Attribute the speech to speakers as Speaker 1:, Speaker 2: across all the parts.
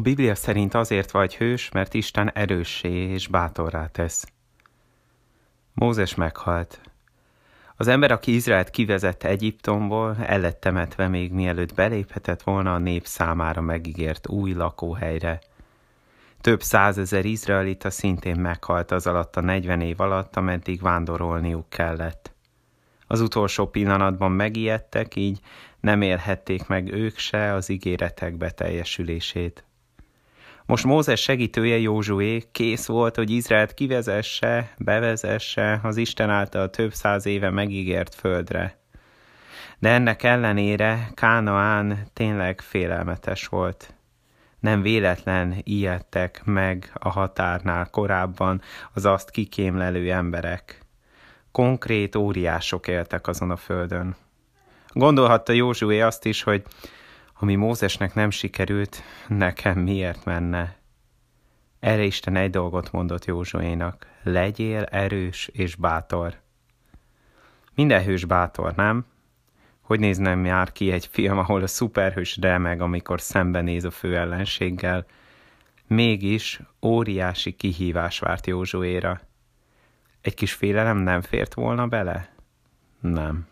Speaker 1: Biblia szerint azért vagy hős, mert Isten erőssé és bátorrá tesz. Mózes meghalt. Az ember, aki Izraelt kivezette Egyiptomból, el lett temetve még mielőtt beléphetett volna a nép számára megígért új lakóhelyre. Több százezer izraelita szintén meghalt az alatt a 40 év alatt, ameddig vándorolniuk kellett. Az utolsó pillanatban megijedtek, így nem élhették meg ők se az ígéretek beteljesülését. Most Mózes segítője Józsué kész volt, hogy Izraelt kivezesse, bevezesse az Isten által több száz éve megígért földre. De ennek ellenére Kánaán tényleg félelmetes volt. Nem véletlen ijedtek meg a határnál korábban az azt kikémlelő emberek. Konkrét óriások éltek azon a földön. Gondolhatta Józsué azt is, hogy ami Mózesnek nem sikerült, nekem miért menne? Erre Isten egy dolgot mondott Józsuénak, legyél erős és bátor. Minden hős bátor, nem? Hogy néznem jár ki egy film, ahol a szuperhős remeg, amikor szembenéz a fő ellenséggel? Mégis óriási kihívás várt Józsuéra. Egy kis félelem nem fért volna bele? Nem.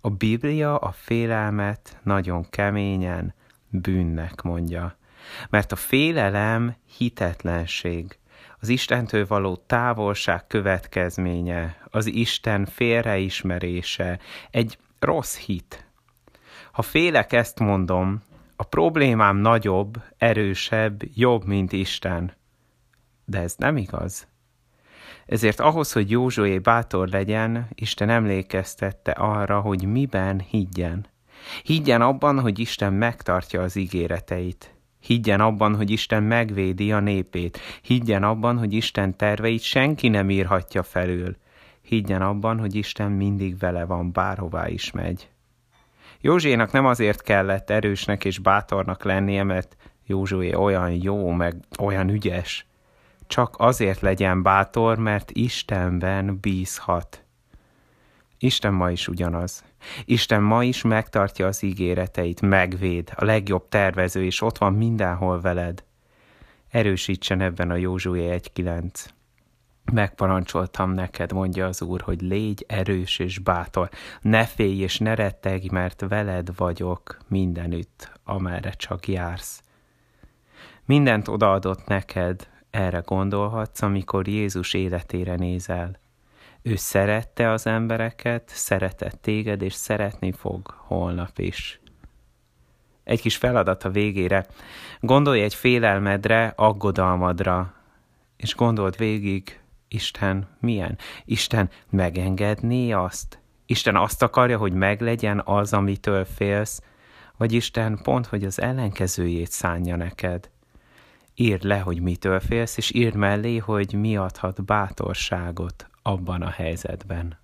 Speaker 1: A Biblia a félelmet nagyon keményen bűnnek mondja. Mert a félelem hitetlenség, az Istentől való távolság következménye, az Isten félreismerése, egy rossz hit. Ha félek, ezt mondom, a problémám nagyobb, erősebb, jobb, mint Isten. De ez nem igaz. Ezért ahhoz, hogy Józsué bátor legyen, Isten emlékeztette arra, hogy miben higgyen. Higgyen abban, hogy Isten megtartja az ígéreteit. Higgyen abban, hogy Isten megvédi a népét. Higgyen abban, hogy Isten terveit senki nem írhatja felül. Higgyen abban, hogy Isten mindig vele van, bárhová is megy. Józsénak nem azért kellett erősnek és bátornak lennie, mert Józsué olyan jó, meg olyan ügyes, csak azért legyen bátor, mert Istenben bízhat. Isten ma is ugyanaz. Isten ma is megtartja az ígéreteit, megvéd, a legjobb tervező, és ott van mindenhol veled. Erősítsen ebben a Józsué 1.9. Megparancsoltam neked, mondja az Úr, hogy légy erős és bátor. Ne félj és ne rettegj, mert veled vagyok mindenütt, amerre csak jársz. Mindent odaadott neked, erre gondolhatsz, amikor Jézus életére nézel. Ő szerette az embereket, szeretett téged, és szeretni fog holnap is. Egy kis feladat a végére. Gondolj egy félelmedre, aggodalmadra, és gondold végig, Isten milyen? Isten megengedné azt? Isten azt akarja, hogy meglegyen az, amitől félsz, vagy Isten pont, hogy az ellenkezőjét szánja neked? Írd le, hogy mitől félsz, és írd mellé, hogy mi adhat bátorságot abban a helyzetben.